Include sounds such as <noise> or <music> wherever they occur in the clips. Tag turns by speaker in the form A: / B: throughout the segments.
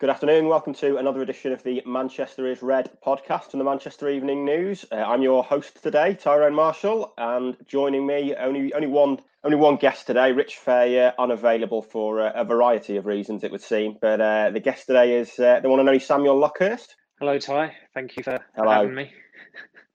A: Good afternoon. Welcome to another edition of the Manchester is Red podcast from the Manchester Evening News. Uh, I'm your host today, Tyrone Marshall, and joining me only only one only one guest today, Rich Fay, unavailable for uh, a variety of reasons, it would seem. But uh, the guest today is uh, the one and only Samuel Luckhurst.
B: Hello, Ty. Thank you for, Hello. having me.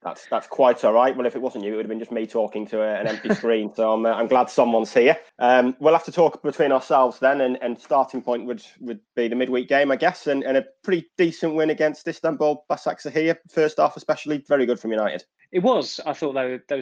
A: That's that's quite all right. Well, if it wasn't you, it would have been just me talking to a, an empty <laughs> screen. So I'm uh, I'm glad someone's here. Um, we'll have to talk between ourselves then, and, and starting point would would be the midweek game, I guess, and, and a pretty decent win against Istanbul Basaksehir. First half, especially, very good from United.
B: It was. I thought they were, they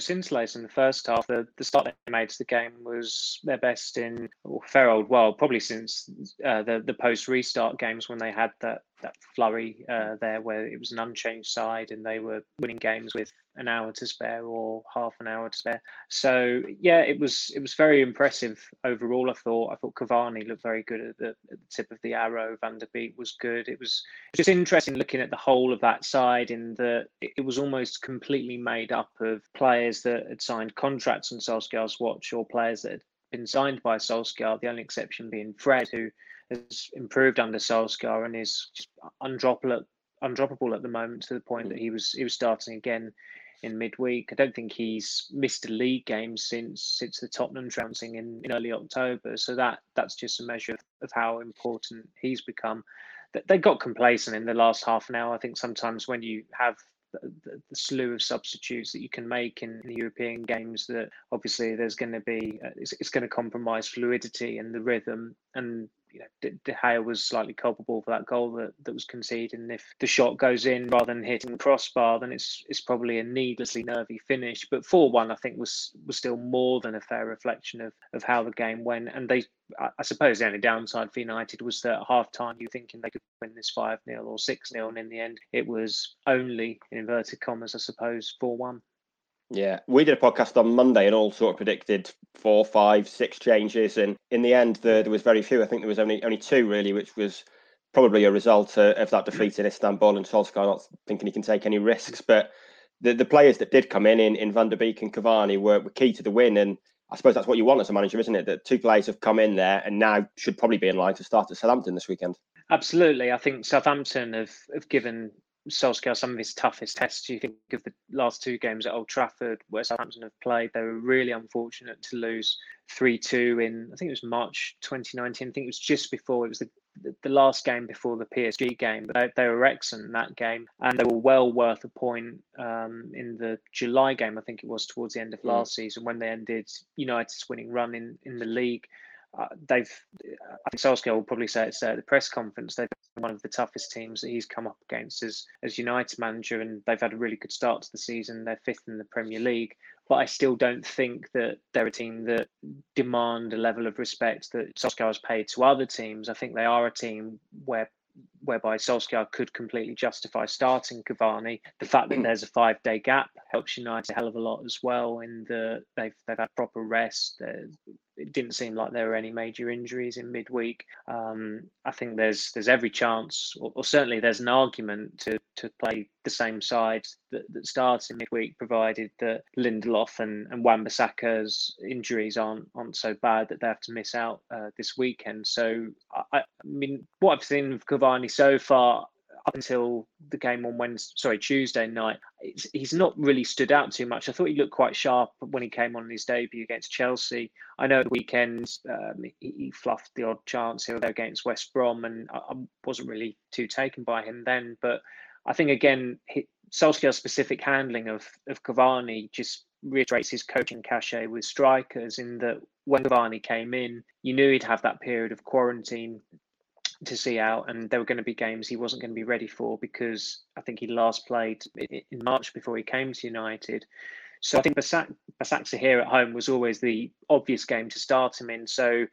B: in the first half. The, the start they made to the game was their best in fair old world, probably since uh, the the post restart games when they had that that flurry uh, there where it was an unchanged side and they were winning games with an hour to spare or half an hour to spare. So yeah, it was it was very impressive overall. I thought I thought Cavani looked very good at the, at the tip of the arrow. Van der Beek was good. It was just interesting looking at the whole of that side in that it was almost completely made up of players that had signed contracts on Solskjaer's watch or players that had been signed by Solskjaer. The only exception being Fred, who has improved under Solskjaer and is just undroppable, undroppable at the moment to the point that he was he was starting again in midweek. I don't think he's missed a league game since since the Tottenham trouncing in, in early October. So that that's just a measure of, of how important he's become. They got complacent in the last half an hour. I think sometimes when you have the, the, slew of substitutes that you can make in the European games that obviously there's going to be uh, it's, it's going to compromise fluidity and the rhythm and you know, De, De Gea was slightly culpable for that goal that, that was conceded. And if the shot goes in rather than hitting the crossbar, then it's it's probably a needlessly nervy finish. But four one, I think was was still more than a fair reflection of of how the game went. And they, I suppose, the only downside for United was that at half time you're thinking they could win this five 0 or six 0 and in the end it was only in inverted commas, I suppose, four one.
A: Yeah, we did a podcast on Monday and all sort of predicted four, five, six changes, and in the end, there, there was very few. I think there was only only two really, which was probably a result of, of that defeat in Istanbul and Solskjaer not thinking he can take any risks. But the, the players that did come in, in, in Van der Beek and Cavani, were, were key to the win. And I suppose that's what you want as a manager, isn't it? That two players have come in there and now should probably be in line to start at Southampton this weekend.
B: Absolutely. I think Southampton have, have given Solskjaer some of his toughest tests. You think of the last two games at Old Trafford where Southampton have played. They were really unfortunate to lose 3 2 in, I think it was March 2019. I think it was just before, it was the, the last game before the PSG game. But they, they were excellent in that game and they were well worth a point um, in the July game, I think it was towards the end of mm. last season when they ended United's winning run in, in the league uh, they've, I think Solskjaer will probably say it's at the press conference. They've been one of the toughest teams that he's come up against as as United manager, and they've had a really good start to the season. They're fifth in the Premier League, but I still don't think that they're a team that demand a level of respect that Solskjaer has paid to other teams. I think they are a team where whereby Solskjaer could completely justify starting Cavani. The fact that there's a five day gap helps United a hell of a lot as well. In the they've they've had proper rest it didn't seem like there were any major injuries in midweek. Um, I think there's there's every chance, or, or, certainly there's an argument to to play the same side that, that starts in midweek, provided that Lindelof and, and Wan-Bissaka's injuries aren't aren't so bad that they have to miss out uh, this weekend. So I, I mean, what I've seen of Cavani so far, up until the game on Wednesday, sorry, Tuesday night, he's not really stood out too much. I thought he looked quite sharp when he came on his debut against Chelsea. I know at the weekend um, he, he, fluffed the odd chance here there against West Brom, and I, I, wasn't really too taken by him then. But I think again, he, Solskjaer's specific handling of of Cavani just reiterates his coaching cachet with strikers in that when Cavani came in, you knew he'd have that period of quarantine to see out, and there were going to be games he wasn't going to be ready for because I think he last played in March before he came to United. So I think Basaksehir at home was always the obvious game to start him in. So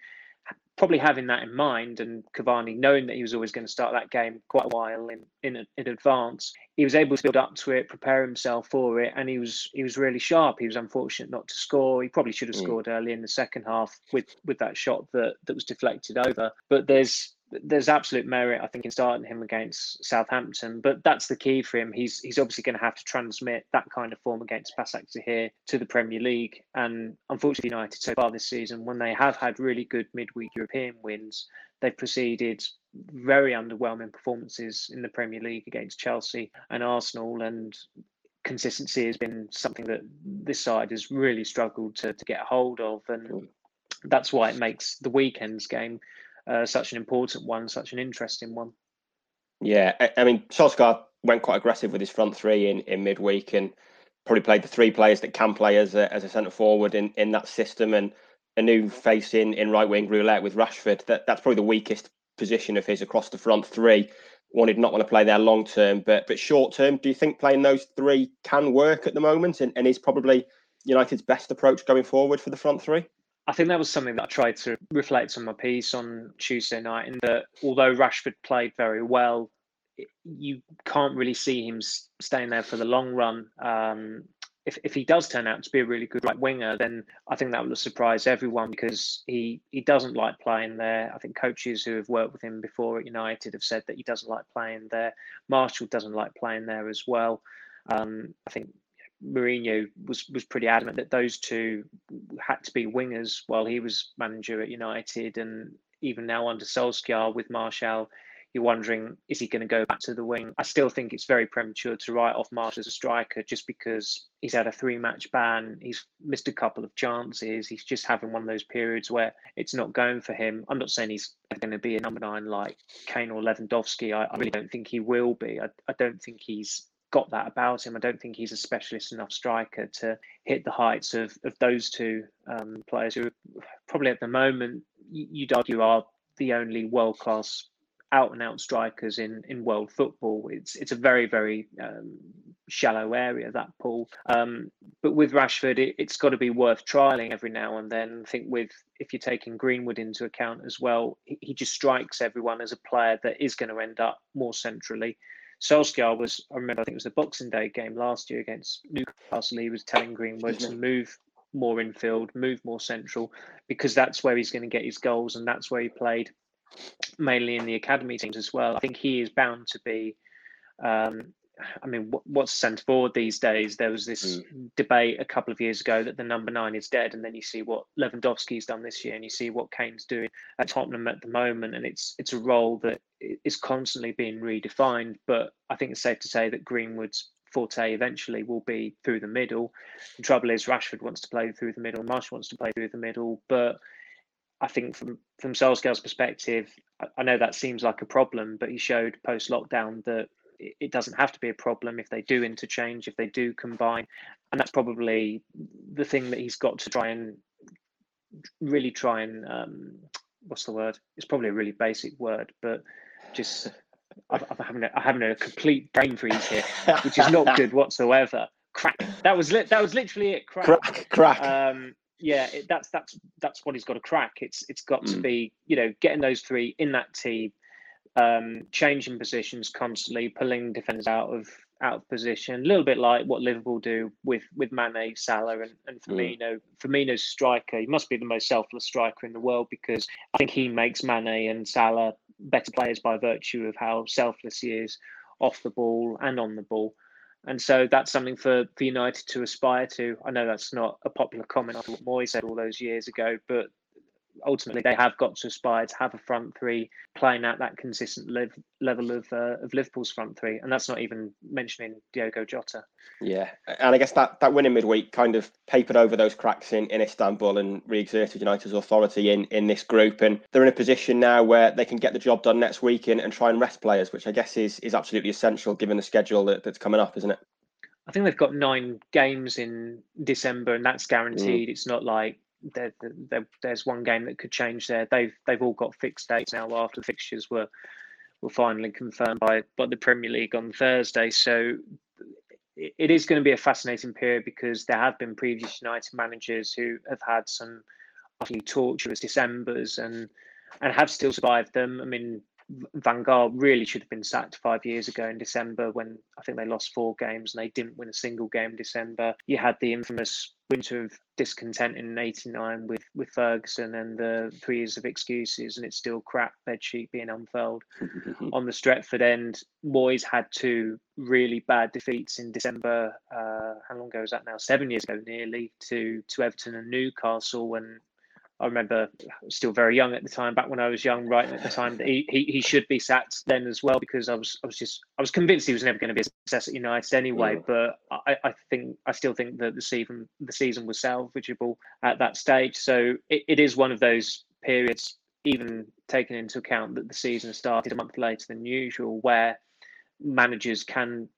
B: probably having that in mind and Cavani knowing that he was always going to start that game quite a while in, in in advance, he was able to build up to it, prepare himself for it, and he was he was really sharp. He was unfortunate not to score. He probably should have mm. scored early in the second half with with that shot that that was deflected over. But there's there's absolute merit, I think, in starting him against Southampton. But that's the key for him. He's he's obviously going to have to transmit that kind of form against Başakşehir to the Premier League. And unfortunately, United so far this season, when they have had really good midweek European wins, they've proceeded very underwhelming performances in the Premier League against Chelsea and Arsenal. And consistency has been something that this side has really struggled to, to get a hold of. And that's why it makes the weekend's game uh, such an important one, such an interesting one.
A: Yeah, I, I mean, Solskjaer went quite aggressive with his front three in, in midweek and probably played the three players that can play as a, as a centre forward in, in that system and a new face in, in right wing roulette with Rashford. That that's probably the weakest position of his across the front three. One did not want to play there long term, but but short term, do you think playing those three can work at the moment and, and is probably United's best approach going forward for the front three?
B: I think that was something that I tried to reflect on my piece on Tuesday night. In that, although Rashford played very well, you can't really see him staying there for the long run. Um, if, if he does turn out to be a really good right winger, then I think that will surprise everyone because he he doesn't like playing there. I think coaches who have worked with him before at United have said that he doesn't like playing there. Martial doesn't like playing there as well. Um, I think Mourinho was was pretty adamant that those two had to be wingers while he was manager at United, and even now under Solskjaer with Martial, you're wondering is he going to go back to the wing? I still think it's very premature to write off Martial as a striker just because he's had a three match ban, he's missed a couple of chances, he's just having one of those periods where it's not going for him. I'm not saying he's going to be a number nine like Kane or Lewandowski. I, I really don't think he will be. I, I don't think he's got that about him. I don't think he's a specialist enough striker to hit the heights of, of those two um, players who probably at the moment you'd argue are the only world class out and out strikers in, in world football. It's it's a very very um, shallow area that pool. Um, but with Rashford, it, has got to be worth trialing every now and then. I think with if you're taking Greenwood into account as well, he, he just strikes everyone as a player that is going to end up more centrally. Solskjaer was, I remember, I think it was the Boxing Day game last year against Newcastle. He was telling Greenwood to move more infield, move more central, because that's where he's going to get his goals, and that's where he played mainly in the academy teams as well. I think he is bound to be um, I mean, what's centre forward these days? There was this mm. debate a couple of years ago that the number nine is dead, and then you see what Lewandowski's done this year, and you see what Kane's doing at Tottenham at the moment, and it's it's a role that is constantly being redefined. But I think it's safe to say that Greenwood's forte eventually will be through the middle. The trouble is Rashford wants to play through the middle, Marsh wants to play through the middle, but I think from from Solskjaer's perspective, I know that seems like a problem, but he showed post lockdown that it doesn't have to be a problem if they do interchange, if they do combine. And that's probably the thing that he's got to try and really try and um, what's the word? It's probably a really basic word, but just <laughs> I'm, having a, I'm having a complete brain freeze here, which is not good <laughs> whatsoever. Crack. That was li- that was literally it. Crack.
A: Crack. Crack.
B: Um, yeah, it, that's that's that's what he's got to crack. It's it's got mm. to be you know getting those three in that team um, changing positions constantly, pulling defenders out of out of position, a little bit like what Liverpool do with with Mane, Salah, and, and mm. Firmino. Mm. Firmino's striker, he must be the most selfless striker in the world because I think he makes Mane and Salah better players by virtue of how selfless he is off the ball and on the ball. And so that's something for, for United to aspire to. I know that's not a popular comment after what Moyes said all those years ago, but ultimately they have got to aspire to have a front three playing at that consistent live, level of uh, of Liverpool's front three, and that's not even mentioning Diogo Jota.
A: Yeah, and I guess that that win in midweek kind of papered over those cracks in, in Istanbul and re-exerted United's authority in in this group, and they're in a position now where they can get the job done next week and, and try and rest players, which I guess is is absolutely essential given the schedule that, that's coming up, isn't it?
B: I think they've got nine games in December, and that's guaranteed. Mm. It's not like there, there, there's one game that could change there. They've they've all got fixed dates now after the fixtures were were finally confirmed by by the Premier League on Thursday. So it is going to be a fascinating period because there have been previous United managers who have had some utterly torturous Decembers and and have still survived them. I mean, Van Gaal really should have been sacked five years ago in December when I think they lost four games and they didn't win a single game in December. You had the infamous winter of discontent in '89 with with Ferguson and the three years of excuses, and it's still crap bedsheet being unfurled. <laughs> On the Stretford end, Moyes had two really bad defeats in December. Uh, how long ago was that now? Seven years ago, nearly to to Everton and Newcastle, and I remember still very young at the time, back when I was young, right at the time that he, he, he should be sacked then as well because I was I was just I was convinced he was never going to be a success at United anyway. Yeah. But I, I think I still think that the season the season was salvageable at that stage. So it, it is one of those periods, even taking into account that the season started a month later than usual, where managers can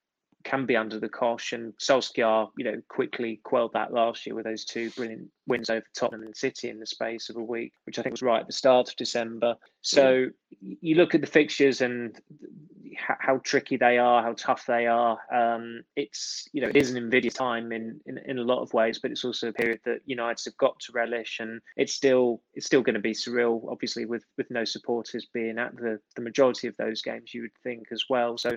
B: can be under the cosh. And Solskjaer, you know, quickly quelled that last year with those two brilliant wins over Tottenham and City in the space of a week, which I think was right at the start of December. So you look at the fixtures and how, tricky they are, how tough they are. Um, it's you know it is an invidious time in, in in a lot of ways, but it's also a period that United have got to relish, and it's still it's still going to be surreal. Obviously, with with no supporters being at the the majority of those games, you would think as well. So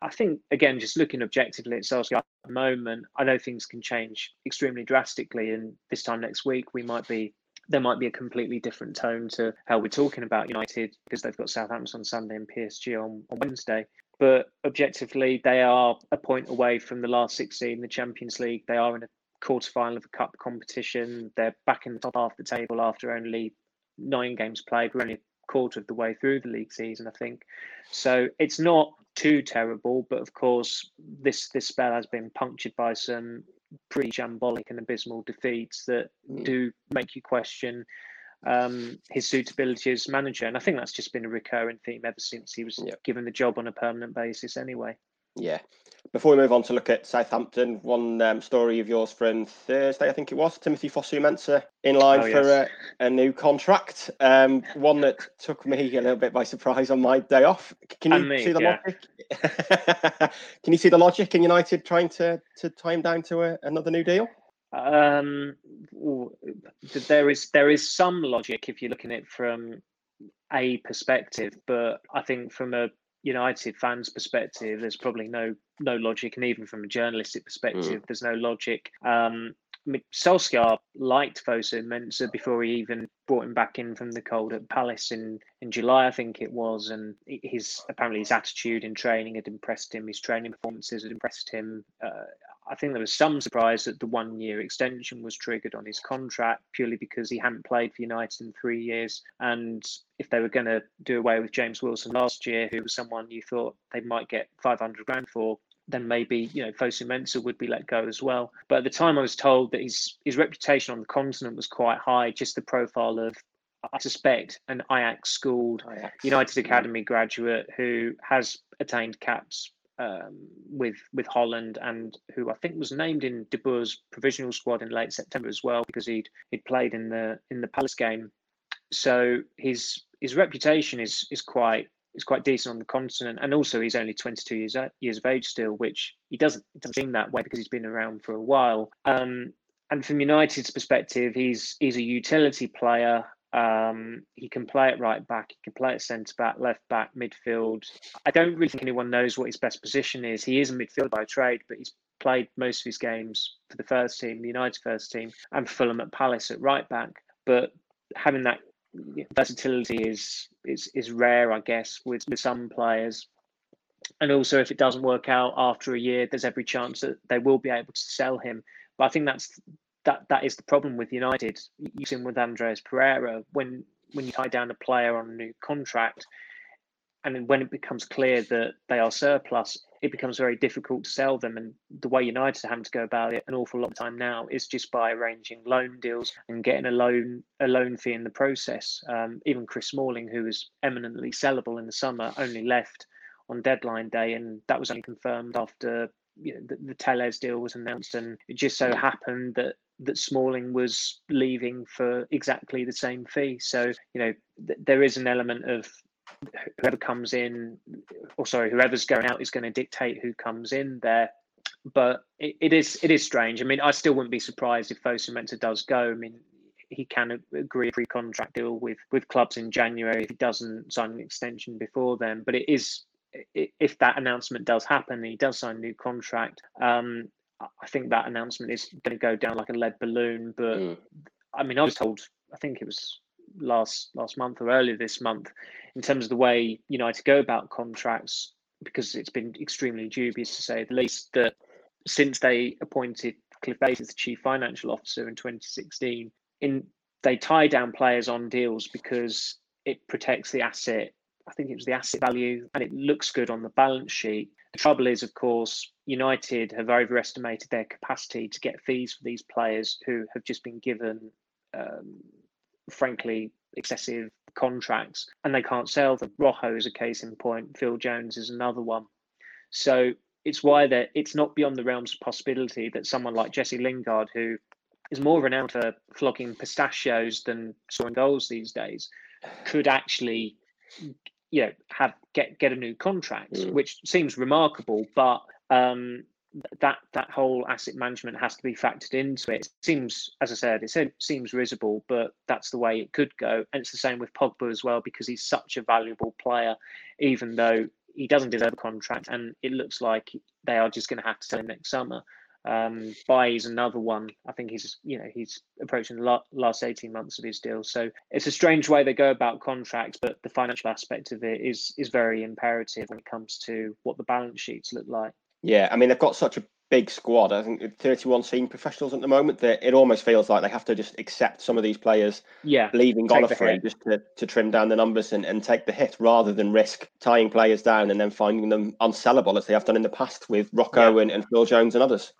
B: I think again, just looking objectively at Solskjaer at the moment, I know things can change extremely drastically, and this time next week we might be there might be a completely different tone to how we're talking about United because they've got Southampton on Sunday and PSG on, on Wednesday. But objectively, they are a point away from the last 16 in the Champions League. They are in a quarter final of a cup competition. They're back in the top half of the table after only nine games played. We're only a quarter of the way through the league season, I think. So it's not too terrible, but of course, this this spell has been punctured by some pretty shambolic and abysmal defeats that mm. do make you question um, his suitability as manager. And I think that's just been a recurring theme ever since he was yeah. given the job on a permanent basis, anyway.
A: Yeah. Before we move on to look at Southampton, one um, story of yours from Thursday, I think it was, Timothy Fosu-Mensah in line oh, for yes. a, a, new contract. Um, one that took me a little bit by surprise on my day off. Can you me, see the yeah. logic? <laughs> Can you see the logic in United trying to, to tie him down to a, another new deal?
B: Um, there is there is some logic if you're looking at it from a perspective, but I think from a United fans' perspective, there's probably no no logic, and even from a journalistic perspective, mm. there's no logic. Um, Solskjaer liked Fosu-Mensah before he even brought him back in from the cold at Palace in, in July, I think it was. And his apparently his attitude in training had impressed him. His training performances had impressed him. Uh, I think there was some surprise that the one year extension was triggered on his contract purely because he hadn't played for United in three years. And if they were going to do away with James Wilson last year, who was someone you thought they might get 500 grand for, then maybe you know Fosu-Mensah would be let go as well. But at the time, I was told that his his reputation on the continent was quite high. Just the profile of, I suspect, an Ajax schooled Ajax. United Academy graduate who has attained caps um, with with Holland and who I think was named in De Boer's provisional squad in late September as well because he'd he'd played in the in the Palace game. So his his reputation is is quite is quite decent on the continent, and also he's only 22 years years of age still, which he doesn't doesn't seem that way because he's been around for a while. Um, and from United's perspective, he's he's a utility player. Um, he can play at right back, he can play at centre back, left back, midfield. I don't really think anyone knows what his best position is. He is a midfielder by trade, but he's played most of his games for the first team, the United first team, and Fulham at Palace at right back. But having that versatility is is is rare, I guess, with, with some players. And also, if it doesn't work out after a year, there's every chance that they will be able to sell him. But I think that's that that is the problem with United. You've seen with Andreas Pereira when when you tie down a player on a new contract, and when it becomes clear that they are surplus, it becomes very difficult to sell them. And the way United are having to go about it an awful lot of time now is just by arranging loan deals and getting a loan a loan fee in the process. Um, even Chris Smalling, who was eminently sellable in the summer, only left on deadline day, and that was only confirmed after you know, the, the Telles deal was announced, and it just so happened that that Smalling was leaving for exactly the same fee. So you know th- there is an element of whoever comes in, or sorry, whoever's going out is going to dictate who comes in there. But it, it is it is strange. I mean, I still wouldn't be surprised if Fosu-Mensah does go. I mean, he can agree a free contract deal with with clubs in January if he doesn't sign an extension before then. But it is if that announcement does happen, he does sign a new contract. Um, I think that announcement is going to go down like a lead balloon. But mm. I mean, I was told, I think it was last last month or earlier this month, in terms of the way United go about contracts, because it's been extremely dubious to say the least. That since they appointed Cliff Baty as the chief financial officer in 2016, in they tie down players on deals because it protects the asset. I think it was the asset value, and it looks good on the balance sheet. The trouble is, of course, United have overestimated their capacity to get fees for these players who have just been given, um, frankly, excessive contracts and they can't sell them. Rojo is a case in point. Phil Jones is another one. So it's why that it's not beyond the realms of possibility that someone like Jesse Lingard, who is more renowned for flogging pistachios than scoring goals these days, could actually, you know, have get get a new contract, mm. which seems remarkable. But um, that that whole asset management has to be factored into it. it. seems, as I said, it seems risible, but that's the way it could go. And it's the same with Pogba as well because he's such a valuable player, even though he doesn't deserve a contract, and it looks like they are just going to have to sell him next summer. Um, is another one. I think he's you know he's approaching the last eighteen months of his deal. So it's a strange way they go about contracts, but the financial aspect of it is is very imperative when it comes to what the balance sheets look like.
A: Yeah, I mean they've got such a big squad. I think 31 senior professionals at the moment. That it almost feels like they have to just accept some of these players
B: yeah,
A: leaving on a free just to, to trim down the numbers and, and take the hit rather than risk tying players down and then finding them unsellable as they have done in the past with Rojo yeah. and, and Phil Jones and others.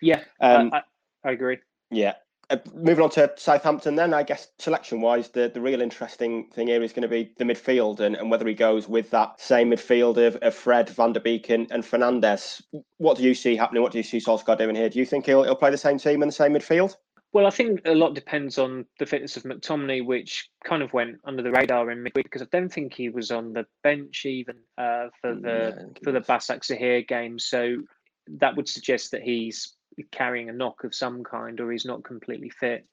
B: Yeah, um, I, I agree.
A: Yeah, uh, moving on to Southampton, then I guess selection wise, the, the real interesting thing here is going to be the midfield and, and whether he goes with that same midfield of, of Fred, Van der Beek, and, and Fernandes. What do you see happening? What do you see Solskjaer doing here? Do you think he'll, he'll play the same team in the same midfield?
B: Well, I think a lot depends on the fitness of McTominay, which kind of went under the radar in midweek because I don't think he was on the bench even uh, for the yeah, for the Basaksehir game. So that would suggest that he's carrying a knock of some kind or he's not completely fit.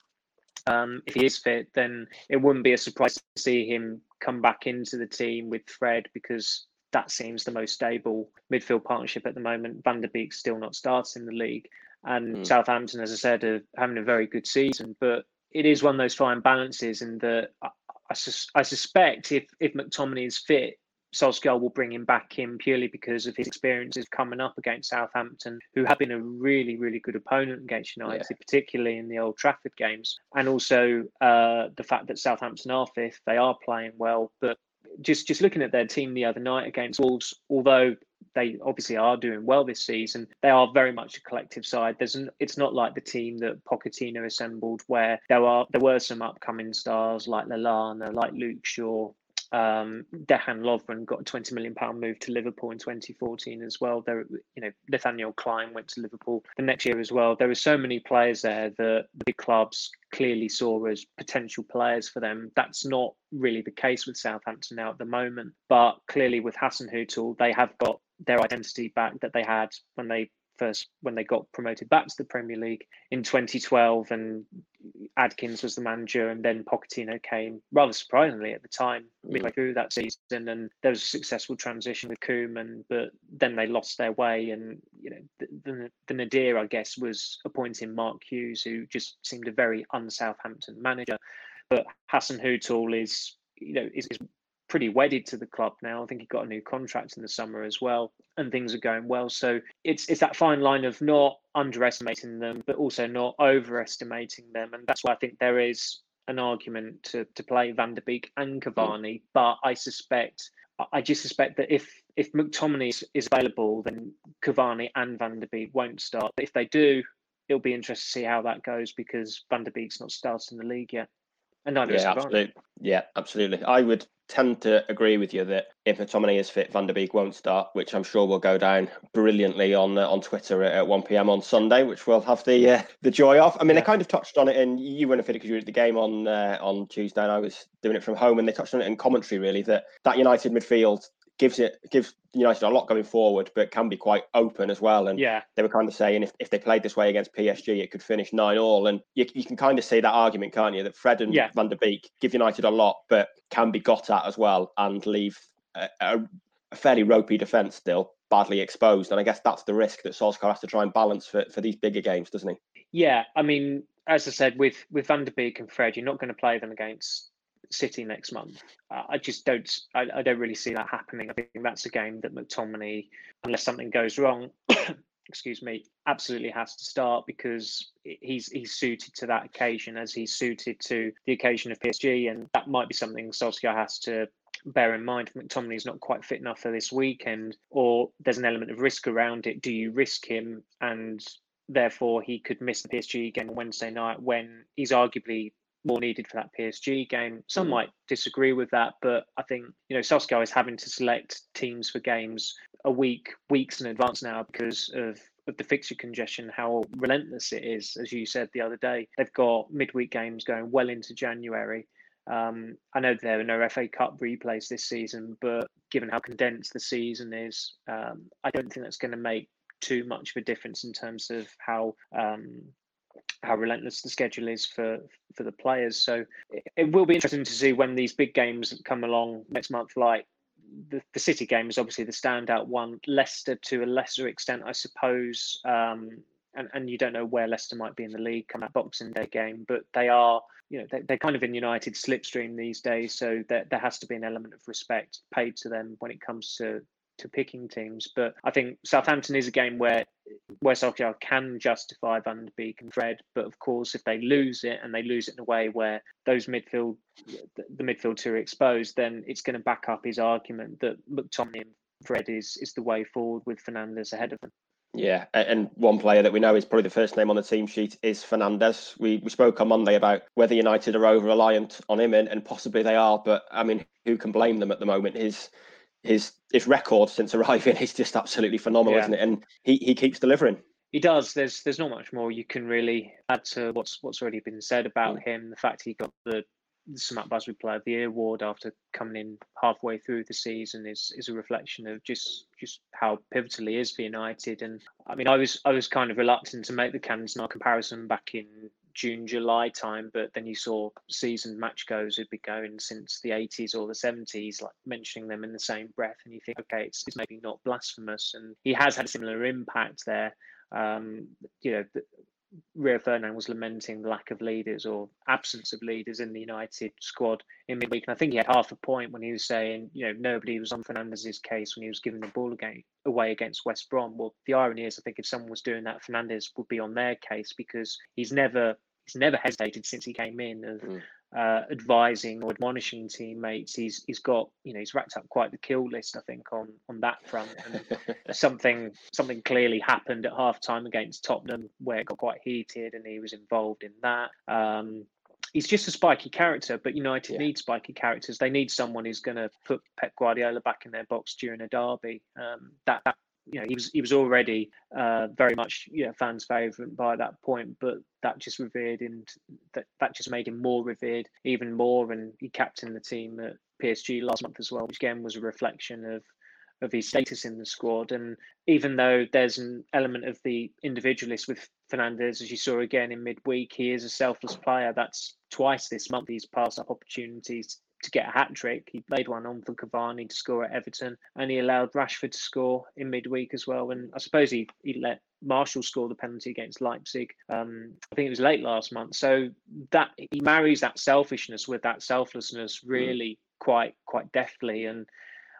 B: Um, if he is fit, then it wouldn't be a surprise to see him come back into the team with Fred because that seems the most stable midfield partnership at the moment. Van der Beek's still not starting the league, and mm. Southampton, as I said, are having a very good season. But it is one of those fine balances in that I, I, sus- I suspect if if McTominay is fit, Solskjaer will bring him back in purely because of his experiences coming up against Southampton, who have been a really, really good opponent against United, yeah. particularly in the Old Trafford games. And also uh, the fact that Southampton are fifth, they are playing well. But just just looking at their team the other night against Wolves, although they obviously are doing well this season. They are very much a collective side. There's an, it's not like the team that Pochettino assembled, where there are there were some upcoming stars like Lallana, like Luke Shaw, um, Dejan Lovren got a 20 million pound move to Liverpool in 2014 as well. There, you know, Nathaniel Clyne went to Liverpool the next year as well. There were so many players there that the big clubs clearly saw as potential players for them. That's not really the case with Southampton now at the moment. But clearly with Hassan Hasenhüttl, they have got their identity back that they had when they first when they got promoted back to the Premier League in 2012, and Adkins was the manager, and then Pochettino came rather surprisingly at the time midway mm. through that season, and there was a successful transition with Koeman, but then they lost their way, and you know the, the, the nadir, I guess, was appointing Mark Hughes, who just seemed a very un-Southampton manager, but Hassan Hasenhüttl is you know is, is pretty wedded to the club now. I think he got a new contract in the summer as well, and things are going well. So it's it's that fine line of not underestimating them, but also not overestimating them, and that's why I think there is an argument to to play Van der Beek and mm. Cavani. But I suspect, I just suspect that if if McTominay is, is available, then Cavani and Van der Beek won't start. But if they do, it'll be interesting to see how that goes because Van der Beek's not starting the league yet. And neither
A: yeah, absolutely. Yeah, absolutely. I would tend to agree with you that if McTominay is fit, Van der Beek won't start, which I'm sure will go down brilliantly on uh, on Twitter at, 1 p.m. on Sunday, which we'll have the uh, the joy of. I mean, yeah. they kind of touched on it, and you weren't fit because you were at the game on uh, on Tuesday, and I was doing it from home, and they touched on it in commentary really that that United midfield gives it gives United a lot going forward, but can be quite open as well. And
B: yeah,
A: they were kind of saying if, if they played this way against PSG, it could finish nine all. And you, you can kind of see that argument, can't you? That Fred and yeah. Van der Beek give United a lot, but can be got at as well and leave a, a, a fairly ropey defence still badly exposed. And I guess that's the risk that Solskjaer has to try and balance for, for these bigger games, doesn't he?
B: Yeah, I mean, as I said, with with Van der Beek and Fred, you're not going to play them against City next month. I just don't. I, I, don't really see that happening. I think that's a game that McTominay, unless something goes wrong, <coughs> excuse me, absolutely has to start because he's he's suited to that occasion as he's suited to the occasion of PSG, and that might be something Solskjaer has to bear in mind. McTominay is not quite fit enough for this weekend, or there's an element of risk around it. Do you risk him and therefore he could miss the PSG game on Wednesday night when he's arguably more needed for that PSG game. Some mm. might disagree with that, but I think you know Solskjaer is having to select teams for games a week, weeks in advance now because of of the fixture congestion, how relentless it is. As you said the other day, they've got midweek games going well into January. Um, I know there are no FA Cup replays this season, but given how condensed the season is, um, I don't think that's going to make too much of a difference in terms of how um, how relentless the schedule is for for the players. So it, will be interesting to see when these big games come along next month. Like the, the City game is obviously the standout one. Leicester to a lesser extent, I suppose. Um, and, and you don't know where Leicester might be in the league come that Boxing Day game, but they are, you know, they, they're kind of in United slipstream these days. So there, there has to be an element of respect paid to them when it comes to to picking teams. But I think Southampton is a game where where Solskjaer can justify Van der Beek and Fred. But of course, if they lose it and they lose it in a way where those midfield the midfield two are exposed, then it's going to back up his argument that McTominay and Fred is is the way forward with Fernandes ahead of them.
A: Yeah, and one player that we know is probably the first name on the team sheet is Fernandes. We we spoke on Monday about whether United are over reliant on him, and, and possibly they are. But I mean, who can blame them at the moment? His his his record since <laughs> arriving is just absolutely phenomenal, yeah. isn't it? And he, he keeps delivering.
B: He does. There's there's not much more you can really add to what's what's already been said about mm. him. The fact he got the Sir Matt Busby Player of the Year award after coming in halfway through the season is is a reflection of just just how pivotal he is for United. And I mean, I was I was kind of reluctant to make the Cantona comparison back in June, July time, but then you saw seasoned match goes who'd be going since the 80s or the 70s, like mentioning them in the same breath, and you think, okay, it's, it's maybe not blasphemous. And he has had a similar impact there. Um, you know, Rio Ferdinand was lamenting the lack of leaders or absence of leaders in the United squad in midweek. And I think he had half a point when he was saying, you know, nobody was on Fernandes's case when he was giving the ball again, away against West Brom. Well, the irony is, I think if someone was doing that, Fernandes would be on their case because he's never he's never hesitated since he came in of mm uh, advising or admonishing teammates. He's he's got you know he's racked up quite the kill list I think on on that front. And <laughs> something something clearly happened at half time against Tottenham where it got quite heated and he was involved in that. Um, he's just a spiky character, but United yeah. need spiky characters. They need someone who's going to put Pep Guardiola back in their box during a derby. Um, that, that you know he was he was already uh, very much you know fans' favourite by that point, but that just revered and that that just made him more revered even more, and he captained the team at PSG last month as well, which again was a reflection of of his status in the squad. And even though there's an element of the individualist with Fernandes, as you saw again in midweek, he is a selfless player. That's twice this month he's passed up opportunities to get a hat trick. He played one on for Cavani to score at Everton, and he allowed Rashford to score in midweek as well. And I suppose he, he let Martial score the penalty against Leipzig. Um, I think it was late last month. So that he marries that selfishness with that selflessness mm. really mm. quite quite deftly. And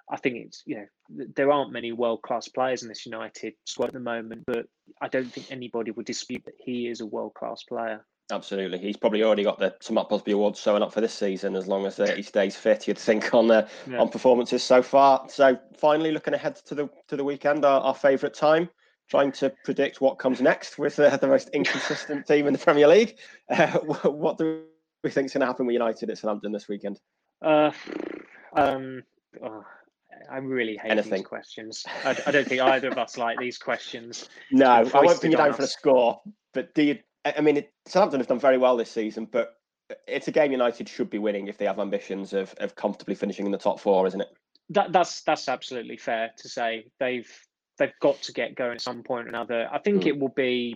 B: I think it's you know there aren't many world class players in this United squad at the moment, but I don't think anybody would dispute that he is a world class player.
A: Absolutely, he's probably already got the Sir Matt Busby Awards showing up for this season as long as uh, he stays fit. You'd think on uh, yeah. on performances so far. So finally, looking ahead to the to the weekend, our, our favourite time, trying to predict what comes next with uh, the most inconsistent <laughs> team in the Premier League. Uh, what do we think is going to happen with United at Southampton this weekend?
B: Uh, um, oh, I really hate Anything. these questions. I, I, don't think either of us like these questions. <laughs>
A: No, I won't pin you down for a score. But do you I mean, it, Southampton have done very well this season, but it's a game United should be winning if they have ambitions of, of comfortably finishing in the top four, isn't it?
B: that, that's that's absolutely fair to say. They've they've got to get going at some point or another. I think mm. it will be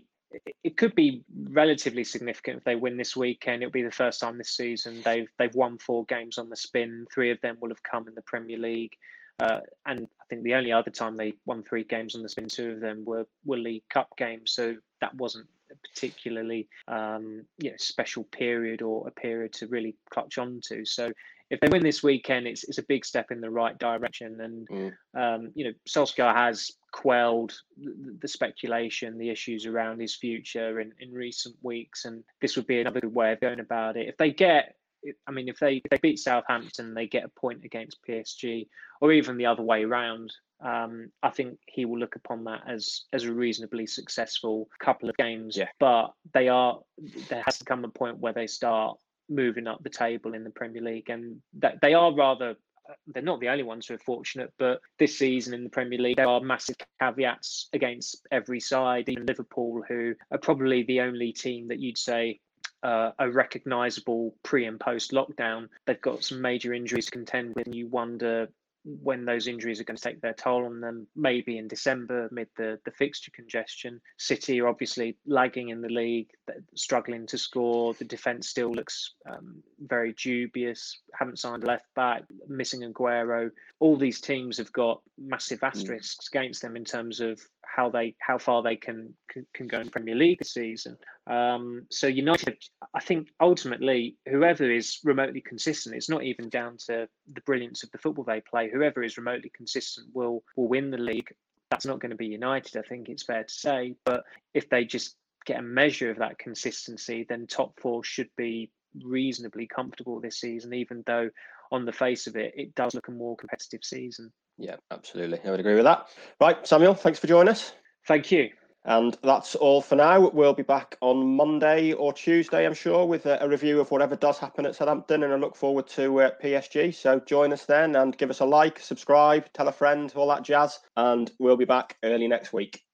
B: it could be relatively significant if they win this weekend. It'll be the first time this season they've they've won four games on the spin. Three of them will have come in the Premier League, uh, and I think the only other time they won three games on the spin, two of them were were League Cup games. So that wasn't a particularly um, you know special period or a period to really clutch onto. So if they win this weekend, it's it's a big step in the right direction. And mm. um, you know, Solskjaer has quelled the, the, speculation, the issues around his future in, in recent weeks, and this would be another good way of going about it. If they get, I mean, if they if they beat Southampton, they get a point against PSG, or even the other way around. Um, I think he will look upon that as as a reasonably successful couple of games.
A: Yeah.
B: But they are there has to come a point where they start moving up the table in the Premier League, and that they are rather. They're not the only ones who are fortunate, but this season in the Premier League, there are massive caveats against every side. Even Liverpool, who are probably the only team that you'd say uh, a recognisable pre and post lockdown. They've got some major injuries to contend with, and you wonder when those injuries are going to take their toll on them, maybe in December amid the, the fixture congestion. City are obviously lagging in the league, struggling to score. The defence still looks um, very dubious, haven't signed a left back, missing Aguero. All these teams have got massive mm. asterisks mm. against them in terms of how they how far they can can, can go in Premier League this season. Um, so United, I think ultimately, whoever is remotely consistent, it's not even down to the brilliance of the football they play. Whoever is remotely consistent will will win the league. That's not going to be United, I think it's fair to say. But if they just get a measure of that consistency, then top four should be reasonably comfortable this season, even though on the face of it, it does look a more competitive season.
A: Yeah, absolutely. I would agree with that. Right, Samuel, thanks for joining us.
B: Thank you.
A: And that's all for now. We'll be back on Monday or Tuesday, I'm sure, with a, a review of whatever does happen at Southampton. And I look forward to uh, PSG. So join us then and give us a like, subscribe, tell a friend, all that jazz. And we'll be back early next week.